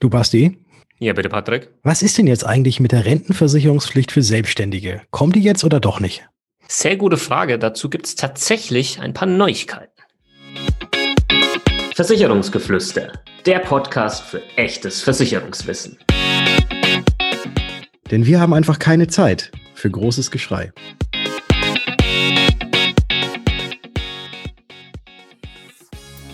Du Basti? Ja, bitte, Patrick. Was ist denn jetzt eigentlich mit der Rentenversicherungspflicht für Selbstständige? Kommt die jetzt oder doch nicht? Sehr gute Frage. Dazu gibt es tatsächlich ein paar Neuigkeiten. Versicherungsgeflüster, der Podcast für echtes Versicherungswissen. Denn wir haben einfach keine Zeit für großes Geschrei.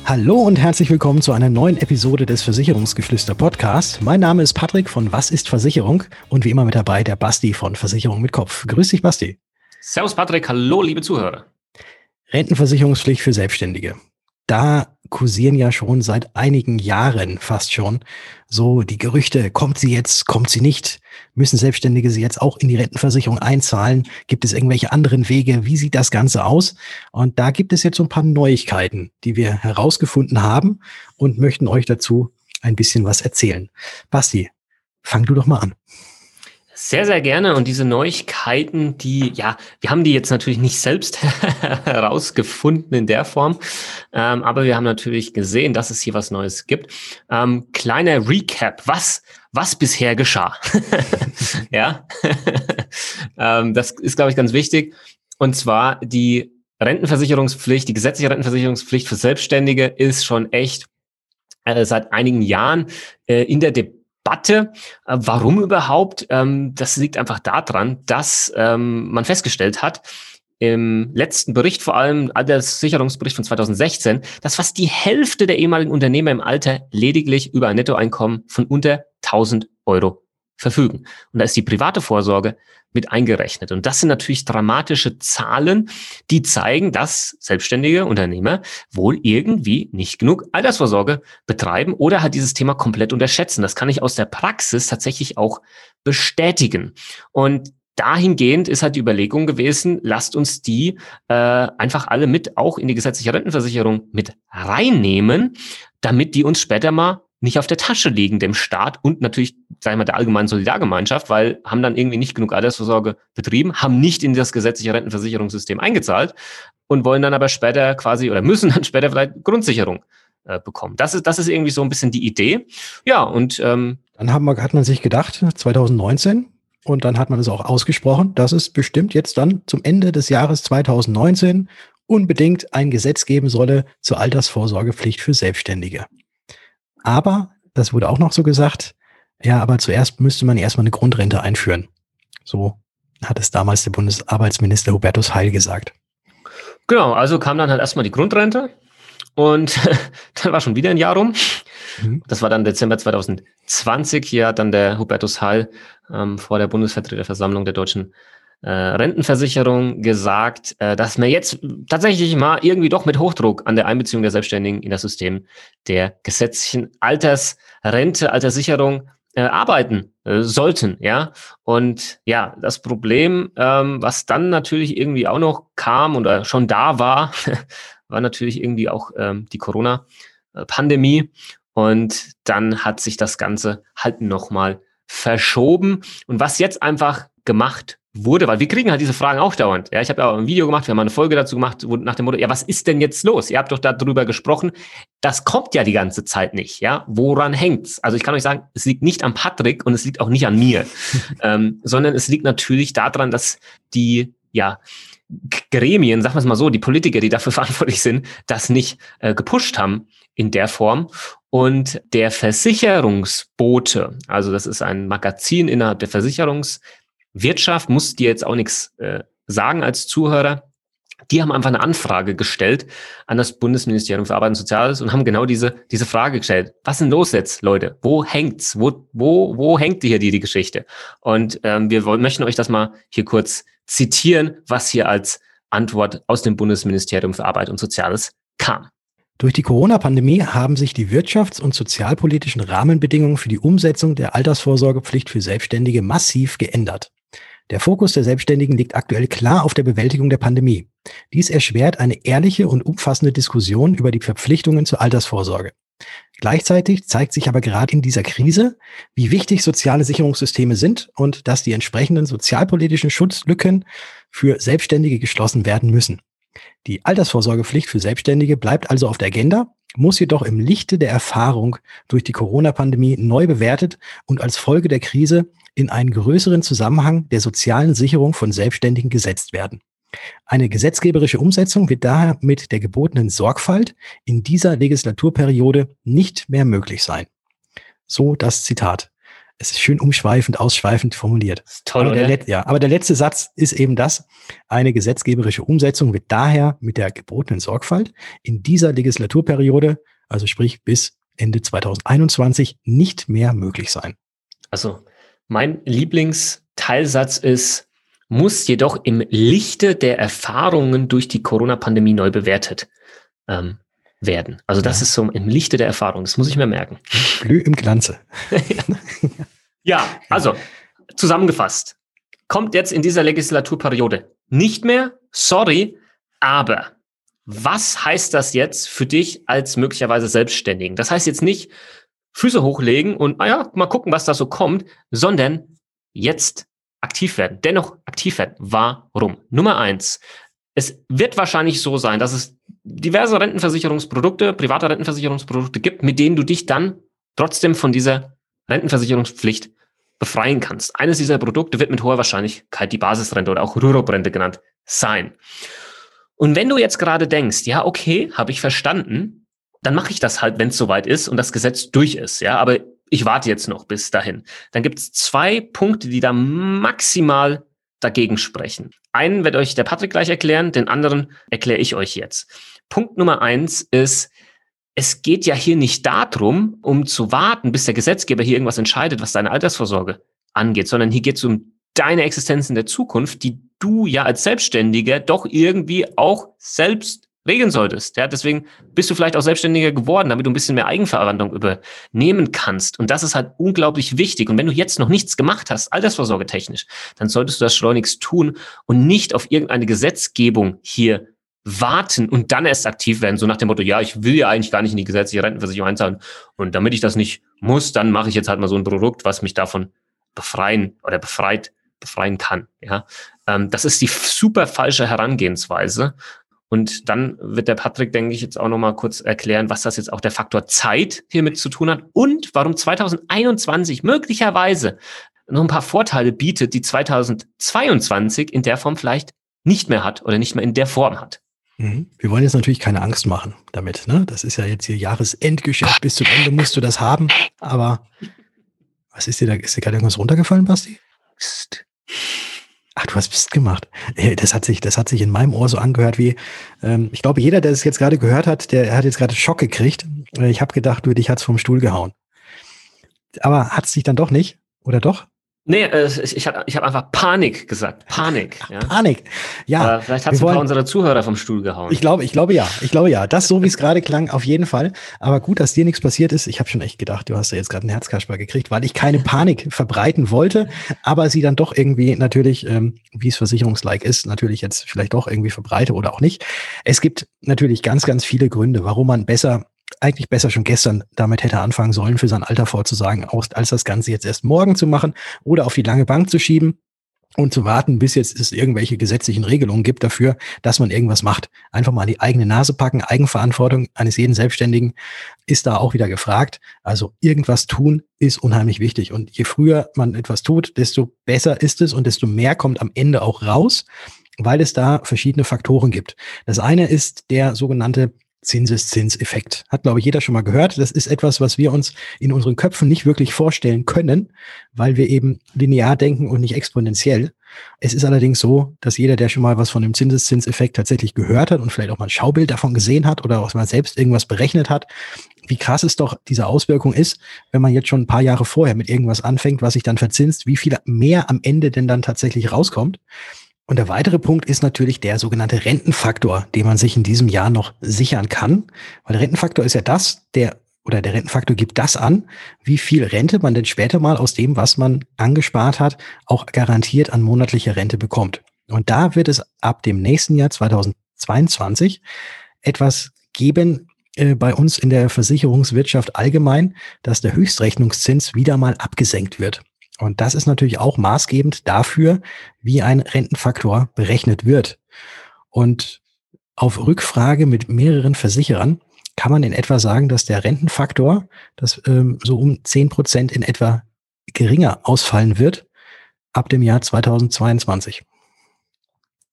Hallo und herzlich willkommen zu einer neuen Episode des Versicherungsgeflüster Podcast. Mein Name ist Patrick von Was ist Versicherung und wie immer mit dabei der Basti von Versicherung mit Kopf. Grüß dich, Basti. Servus, Patrick. Hallo, liebe Zuhörer. Rentenversicherungspflicht für Selbstständige da kursieren ja schon seit einigen Jahren fast schon so die Gerüchte, kommt sie jetzt, kommt sie nicht? Müssen Selbstständige sie jetzt auch in die Rentenversicherung einzahlen? Gibt es irgendwelche anderen Wege? Wie sieht das Ganze aus? Und da gibt es jetzt so ein paar Neuigkeiten, die wir herausgefunden haben und möchten euch dazu ein bisschen was erzählen. Basti, fang du doch mal an. Sehr, sehr gerne. Und diese Neuigkeiten, die, ja, wir haben die jetzt natürlich nicht selbst herausgefunden in der Form, ähm, aber wir haben natürlich gesehen, dass es hier was Neues gibt. Ähm, kleiner Recap, was, was bisher geschah. ja, ähm, das ist, glaube ich, ganz wichtig. Und zwar die Rentenversicherungspflicht, die gesetzliche Rentenversicherungspflicht für Selbstständige ist schon echt äh, seit einigen Jahren äh, in der Debatte Debatte. Äh, warum überhaupt? Ähm, das liegt einfach daran, dass ähm, man festgestellt hat, im letzten Bericht, vor allem der Sicherungsbericht von 2016, dass fast die Hälfte der ehemaligen Unternehmer im Alter lediglich über ein Nettoeinkommen von unter 1000 Euro verfügen. Und da ist die private Vorsorge mit eingerechnet. Und das sind natürlich dramatische Zahlen, die zeigen, dass selbstständige Unternehmer wohl irgendwie nicht genug Altersvorsorge betreiben oder halt dieses Thema komplett unterschätzen. Das kann ich aus der Praxis tatsächlich auch bestätigen. Und dahingehend ist halt die Überlegung gewesen, lasst uns die äh, einfach alle mit auch in die gesetzliche Rentenversicherung mit reinnehmen, damit die uns später mal nicht auf der Tasche liegen, dem Staat und natürlich, sagen wir mal, der allgemeinen Solidargemeinschaft, weil haben dann irgendwie nicht genug Altersvorsorge betrieben, haben nicht in das gesetzliche Rentenversicherungssystem eingezahlt und wollen dann aber später quasi oder müssen dann später vielleicht Grundsicherung äh, bekommen. Das ist, das ist irgendwie so ein bisschen die Idee. Ja, und ähm, dann haben wir, hat man sich gedacht, 2019, und dann hat man es auch ausgesprochen, dass es bestimmt jetzt dann zum Ende des Jahres 2019 unbedingt ein Gesetz geben solle zur Altersvorsorgepflicht für Selbstständige. Aber, das wurde auch noch so gesagt, ja, aber zuerst müsste man erstmal eine Grundrente einführen. So hat es damals der Bundesarbeitsminister Hubertus Heil gesagt. Genau, also kam dann halt erstmal die Grundrente und dann war schon wieder ein Jahr rum. Mhm. Das war dann Dezember 2020. Hier hat dann der Hubertus Heil ähm, vor der Bundesvertreterversammlung der deutschen äh, Rentenversicherung gesagt, äh, dass man jetzt tatsächlich mal irgendwie doch mit Hochdruck an der Einbeziehung der Selbstständigen in das System der gesetzlichen Altersrente, Alterssicherung äh, arbeiten äh, sollten, ja. Und ja, das Problem, ähm, was dann natürlich irgendwie auch noch kam oder schon da war, war natürlich irgendwie auch ähm, die Corona-Pandemie. Und dann hat sich das Ganze halt nochmal verschoben. Und was jetzt einfach gemacht wurde, weil wir kriegen halt diese Fragen auch dauernd. Ja, ich habe ja auch ein Video gemacht, wir haben eine Folge dazu gemacht, wo nach dem Motto, ja, was ist denn jetzt los? Ihr habt doch darüber gesprochen. Das kommt ja die ganze Zeit nicht. Ja, woran hängt's? Also ich kann euch sagen, es liegt nicht am Patrick und es liegt auch nicht an mir, ähm, sondern es liegt natürlich daran, dass die, ja, Gremien, sagen wir es mal so, die Politiker, die dafür verantwortlich sind, das nicht äh, gepusht haben in der Form. Und der Versicherungsbote, also das ist ein Magazin innerhalb der Versicherungs Wirtschaft muss dir jetzt auch nichts äh, sagen als Zuhörer. Die haben einfach eine Anfrage gestellt an das Bundesministerium für Arbeit und Soziales und haben genau diese, diese Frage gestellt. Was ist denn los jetzt, Leute? Wo hängt's? Wo, wo, wo hängt hier die, die Geschichte? Und ähm, wir wollen, möchten euch das mal hier kurz zitieren, was hier als Antwort aus dem Bundesministerium für Arbeit und Soziales kam. Durch die Corona-Pandemie haben sich die wirtschafts- und sozialpolitischen Rahmenbedingungen für die Umsetzung der Altersvorsorgepflicht für Selbstständige massiv geändert. Der Fokus der Selbstständigen liegt aktuell klar auf der Bewältigung der Pandemie. Dies erschwert eine ehrliche und umfassende Diskussion über die Verpflichtungen zur Altersvorsorge. Gleichzeitig zeigt sich aber gerade in dieser Krise, wie wichtig soziale Sicherungssysteme sind und dass die entsprechenden sozialpolitischen Schutzlücken für Selbstständige geschlossen werden müssen. Die Altersvorsorgepflicht für Selbstständige bleibt also auf der Agenda muss jedoch im Lichte der Erfahrung durch die Corona-Pandemie neu bewertet und als Folge der Krise in einen größeren Zusammenhang der sozialen Sicherung von Selbstständigen gesetzt werden. Eine gesetzgeberische Umsetzung wird daher mit der gebotenen Sorgfalt in dieser Legislaturperiode nicht mehr möglich sein. So das Zitat. Es ist schön umschweifend, ausschweifend formuliert. Toll, aber, der, ja, aber der letzte Satz ist eben das. Eine gesetzgeberische Umsetzung wird daher mit der gebotenen Sorgfalt in dieser Legislaturperiode, also sprich bis Ende 2021, nicht mehr möglich sein. Also mein Lieblingsteilsatz ist, muss jedoch im Lichte der Erfahrungen durch die Corona-Pandemie neu bewertet ähm, werden. Also das ja. ist so im Lichte der Erfahrung. Das muss ich mir merken. Glüh im Glanze. ja, also zusammengefasst. Kommt jetzt in dieser Legislaturperiode nicht mehr, sorry, aber was heißt das jetzt für dich als möglicherweise Selbstständigen? Das heißt jetzt nicht Füße hochlegen und, naja, mal gucken, was da so kommt, sondern jetzt aktiv werden. Dennoch aktiv werden. Warum? Nummer eins. Es wird wahrscheinlich so sein, dass es diverse Rentenversicherungsprodukte, private Rentenversicherungsprodukte gibt, mit denen du dich dann trotzdem von dieser Rentenversicherungspflicht befreien kannst. Eines dieser Produkte wird mit hoher Wahrscheinlichkeit die Basisrente oder auch Rürup-Rente genannt sein. Und wenn du jetzt gerade denkst, ja, okay, habe ich verstanden, dann mache ich das halt, wenn es soweit ist und das Gesetz durch ist, ja, aber ich warte jetzt noch bis dahin. Dann gibt es zwei Punkte, die da maximal dagegen sprechen. Einen wird euch der Patrick gleich erklären, den anderen erkläre ich euch jetzt. Punkt Nummer eins ist, es geht ja hier nicht darum, um zu warten, bis der Gesetzgeber hier irgendwas entscheidet, was deine Altersvorsorge angeht, sondern hier geht es um deine Existenz in der Zukunft, die du ja als Selbstständiger doch irgendwie auch selbst regeln solltest. Ja, deswegen bist du vielleicht auch Selbstständiger geworden, damit du ein bisschen mehr Eigenverantwortung übernehmen kannst. Und das ist halt unglaublich wichtig. Und wenn du jetzt noch nichts gemacht hast, altersvorsorgetechnisch, dann solltest du das schleunigst tun und nicht auf irgendeine Gesetzgebung hier warten und dann erst aktiv werden, so nach dem Motto, ja, ich will ja eigentlich gar nicht in die gesetzliche Rentenversicherung einzahlen. Und damit ich das nicht muss, dann mache ich jetzt halt mal so ein Produkt, was mich davon befreien oder befreit, befreien kann. Ja, ähm, das ist die super falsche Herangehensweise. Und dann wird der Patrick, denke ich, jetzt auch nochmal kurz erklären, was das jetzt auch der Faktor Zeit hiermit zu tun hat und warum 2021 möglicherweise noch ein paar Vorteile bietet, die 2022 in der Form vielleicht nicht mehr hat oder nicht mehr in der Form hat. Mhm. Wir wollen jetzt natürlich keine Angst machen damit. Ne? Das ist ja jetzt hier Jahresendgeschäft. Bis zum Ende musst du das haben. Aber was ist dir da? Ist dir gerade irgendwas runtergefallen, Basti? Psst. Ach, du hast Psst gemacht. Das hat sich, das hat sich in meinem Ohr so angehört wie, ähm, ich glaube, jeder, der es jetzt gerade gehört hat, der hat jetzt gerade Schock gekriegt. Äh, ich habe gedacht, du, dich hat's vom Stuhl gehauen. Aber hat es dich dann doch nicht? Oder doch? Nee, äh, ich, habe ich hab einfach Panik gesagt. Panik. Ja. Panik. Ja. Äh, vielleicht hat es ein paar unserer Zuhörer vom Stuhl gehauen. Ich glaube, ich glaube ja. Ich glaube ja. Das so, wie es gerade klang, auf jeden Fall. Aber gut, dass dir nichts passiert ist. Ich habe schon echt gedacht, du hast ja jetzt gerade einen Herzkasper gekriegt, weil ich keine Panik verbreiten wollte, aber sie dann doch irgendwie natürlich, ähm, wie es versicherungslike ist, natürlich jetzt vielleicht doch irgendwie verbreite oder auch nicht. Es gibt natürlich ganz, ganz viele Gründe, warum man besser eigentlich besser schon gestern damit hätte anfangen sollen, für sein Alter vorzusagen, als das Ganze jetzt erst morgen zu machen oder auf die lange Bank zu schieben und zu warten, bis jetzt es irgendwelche gesetzlichen Regelungen gibt dafür, dass man irgendwas macht. Einfach mal die eigene Nase packen. Eigenverantwortung eines jeden Selbstständigen ist da auch wieder gefragt. Also irgendwas tun ist unheimlich wichtig. Und je früher man etwas tut, desto besser ist es und desto mehr kommt am Ende auch raus, weil es da verschiedene Faktoren gibt. Das eine ist der sogenannte Zinseszinseffekt. Hat, glaube ich, jeder schon mal gehört. Das ist etwas, was wir uns in unseren Köpfen nicht wirklich vorstellen können, weil wir eben linear denken und nicht exponentiell. Es ist allerdings so, dass jeder, der schon mal was von dem Zinseszinseffekt tatsächlich gehört hat und vielleicht auch mal ein Schaubild davon gesehen hat oder auch mal selbst irgendwas berechnet hat, wie krass es doch diese Auswirkung ist, wenn man jetzt schon ein paar Jahre vorher mit irgendwas anfängt, was sich dann verzinst, wie viel mehr am Ende denn dann tatsächlich rauskommt. Und der weitere Punkt ist natürlich der sogenannte Rentenfaktor, den man sich in diesem Jahr noch sichern kann. Weil der Rentenfaktor ist ja das, der oder der Rentenfaktor gibt das an, wie viel Rente man denn später mal aus dem, was man angespart hat, auch garantiert an monatlicher Rente bekommt. Und da wird es ab dem nächsten Jahr 2022 etwas geben äh, bei uns in der Versicherungswirtschaft allgemein, dass der Höchstrechnungszins wieder mal abgesenkt wird. Und das ist natürlich auch maßgebend dafür, wie ein Rentenfaktor berechnet wird. Und auf Rückfrage mit mehreren Versicherern kann man in etwa sagen, dass der Rentenfaktor, das ähm, so um zehn Prozent in etwa geringer ausfallen wird ab dem Jahr 2022.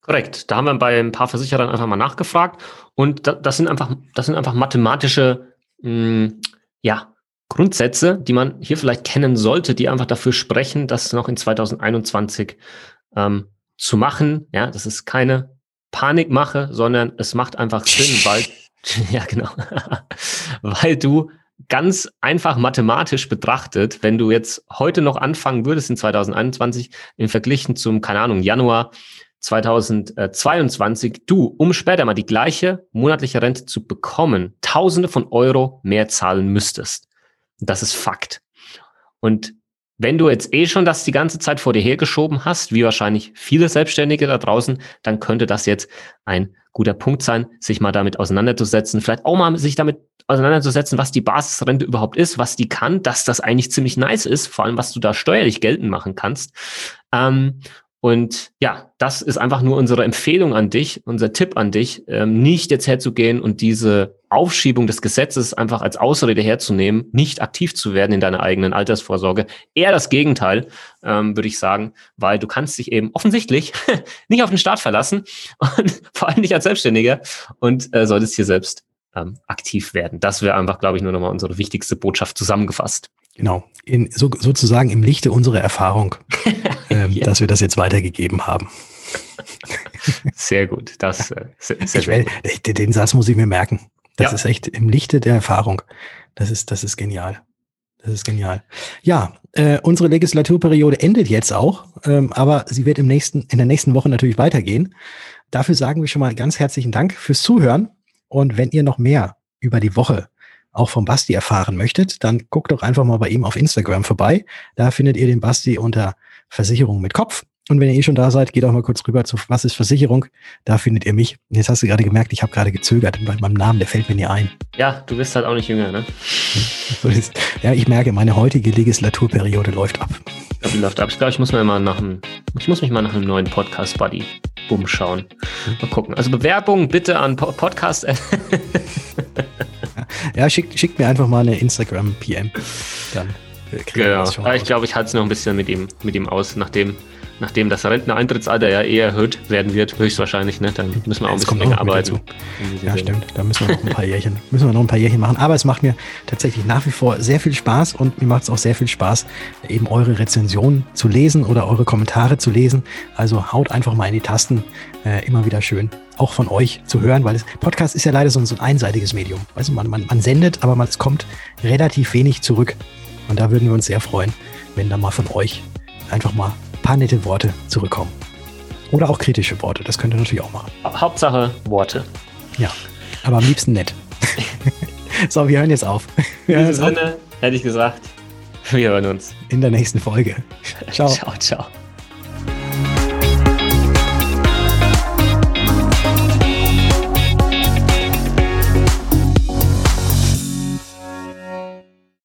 Korrekt. Da haben wir bei ein paar Versicherern einfach mal nachgefragt und das sind einfach, das sind einfach mathematische, mh, hm, ja, Grundsätze, die man hier vielleicht kennen sollte, die einfach dafür sprechen, das noch in 2021 ähm, zu machen. Ja, das ist keine Panikmache, sondern es macht einfach Sinn, weil, ja, genau, weil du ganz einfach mathematisch betrachtet, wenn du jetzt heute noch anfangen würdest in 2021 im Verglichen zum, keine Ahnung, Januar 2022, du, um später mal die gleiche monatliche Rente zu bekommen, Tausende von Euro mehr zahlen müsstest. Das ist Fakt. Und wenn du jetzt eh schon das die ganze Zeit vor dir hergeschoben hast, wie wahrscheinlich viele Selbstständige da draußen, dann könnte das jetzt ein guter Punkt sein, sich mal damit auseinanderzusetzen, vielleicht auch mal sich damit auseinanderzusetzen, was die Basisrente überhaupt ist, was die kann, dass das eigentlich ziemlich nice ist, vor allem was du da steuerlich geltend machen kannst. Ähm, und ja, das ist einfach nur unsere Empfehlung an dich, unser Tipp an dich, ähm, nicht jetzt herzugehen und diese Aufschiebung des Gesetzes einfach als Ausrede herzunehmen, nicht aktiv zu werden in deiner eigenen Altersvorsorge. Eher das Gegenteil, ähm, würde ich sagen, weil du kannst dich eben offensichtlich nicht auf den Staat verlassen und vor allem nicht als Selbstständiger und äh, solltest hier selbst ähm, aktiv werden. Das wäre einfach, glaube ich, nur nochmal unsere wichtigste Botschaft zusammengefasst. Genau, in, so, sozusagen im Lichte unserer Erfahrung, ähm, ja. dass wir das jetzt weitergegeben haben. Sehr gut, das äh, sehr, sehr will, den Satz muss ich mir merken. Das ja. ist echt im Lichte der Erfahrung. Das ist, das ist genial. Das ist genial. Ja, äh, unsere Legislaturperiode endet jetzt auch, ähm, aber sie wird im nächsten, in der nächsten Woche natürlich weitergehen. Dafür sagen wir schon mal ganz herzlichen Dank fürs Zuhören. Und wenn ihr noch mehr über die Woche auch vom Basti erfahren möchtet, dann guckt doch einfach mal bei ihm auf Instagram vorbei. Da findet ihr den Basti unter Versicherung mit Kopf. Und wenn ihr eh schon da seid, geht auch mal kurz rüber zu Was ist Versicherung? Da findet ihr mich. Jetzt hast du gerade gemerkt, ich habe gerade gezögert bei meinem Namen, der fällt mir nie ein. Ja, du bist halt auch nicht jünger, ne? ja, ich merke, meine heutige Legislaturperiode läuft ab. Ja, die läuft ab. Ich glaube, ich muss mir mal nach einem, ich muss mich mal nach einem neuen Podcast-Buddy umschauen. Mal gucken. Also Bewerbung bitte an Podcast. Ja, schickt, schickt mir einfach mal eine Instagram-PM. Dann. Genau. Ich glaube, ich halte es noch ein bisschen mit ihm, mit ihm aus, nachdem nachdem das Renteneintrittsalter ja eher erhöht werden wird, höchstwahrscheinlich, ne, dann müssen wir auch ein bisschen länger arbeiten. Ja, stimmt. Da müssen wir noch ein paar Jährchen, müssen wir noch ein paar Jährchen machen. Aber es macht mir tatsächlich nach wie vor sehr viel Spaß und mir macht es auch sehr viel Spaß, eben eure Rezensionen zu lesen oder eure Kommentare zu lesen. Also haut einfach mal in die Tasten. Äh, immer wieder schön, auch von euch zu hören, weil das Podcast ist ja leider so ein, so ein einseitiges Medium. Also man, man, man sendet, aber man, es kommt relativ wenig zurück. Und da würden wir uns sehr freuen, wenn da mal von euch einfach mal paar nette Worte zurückkommen. Oder auch kritische Worte, das könnt ihr natürlich auch machen. Hauptsache Worte. Ja, aber am liebsten nett. so, wir hören jetzt auf. In diesem Sinne hätte ich gesagt, wir hören uns. In der nächsten Folge. Ciao. ciao, ciao.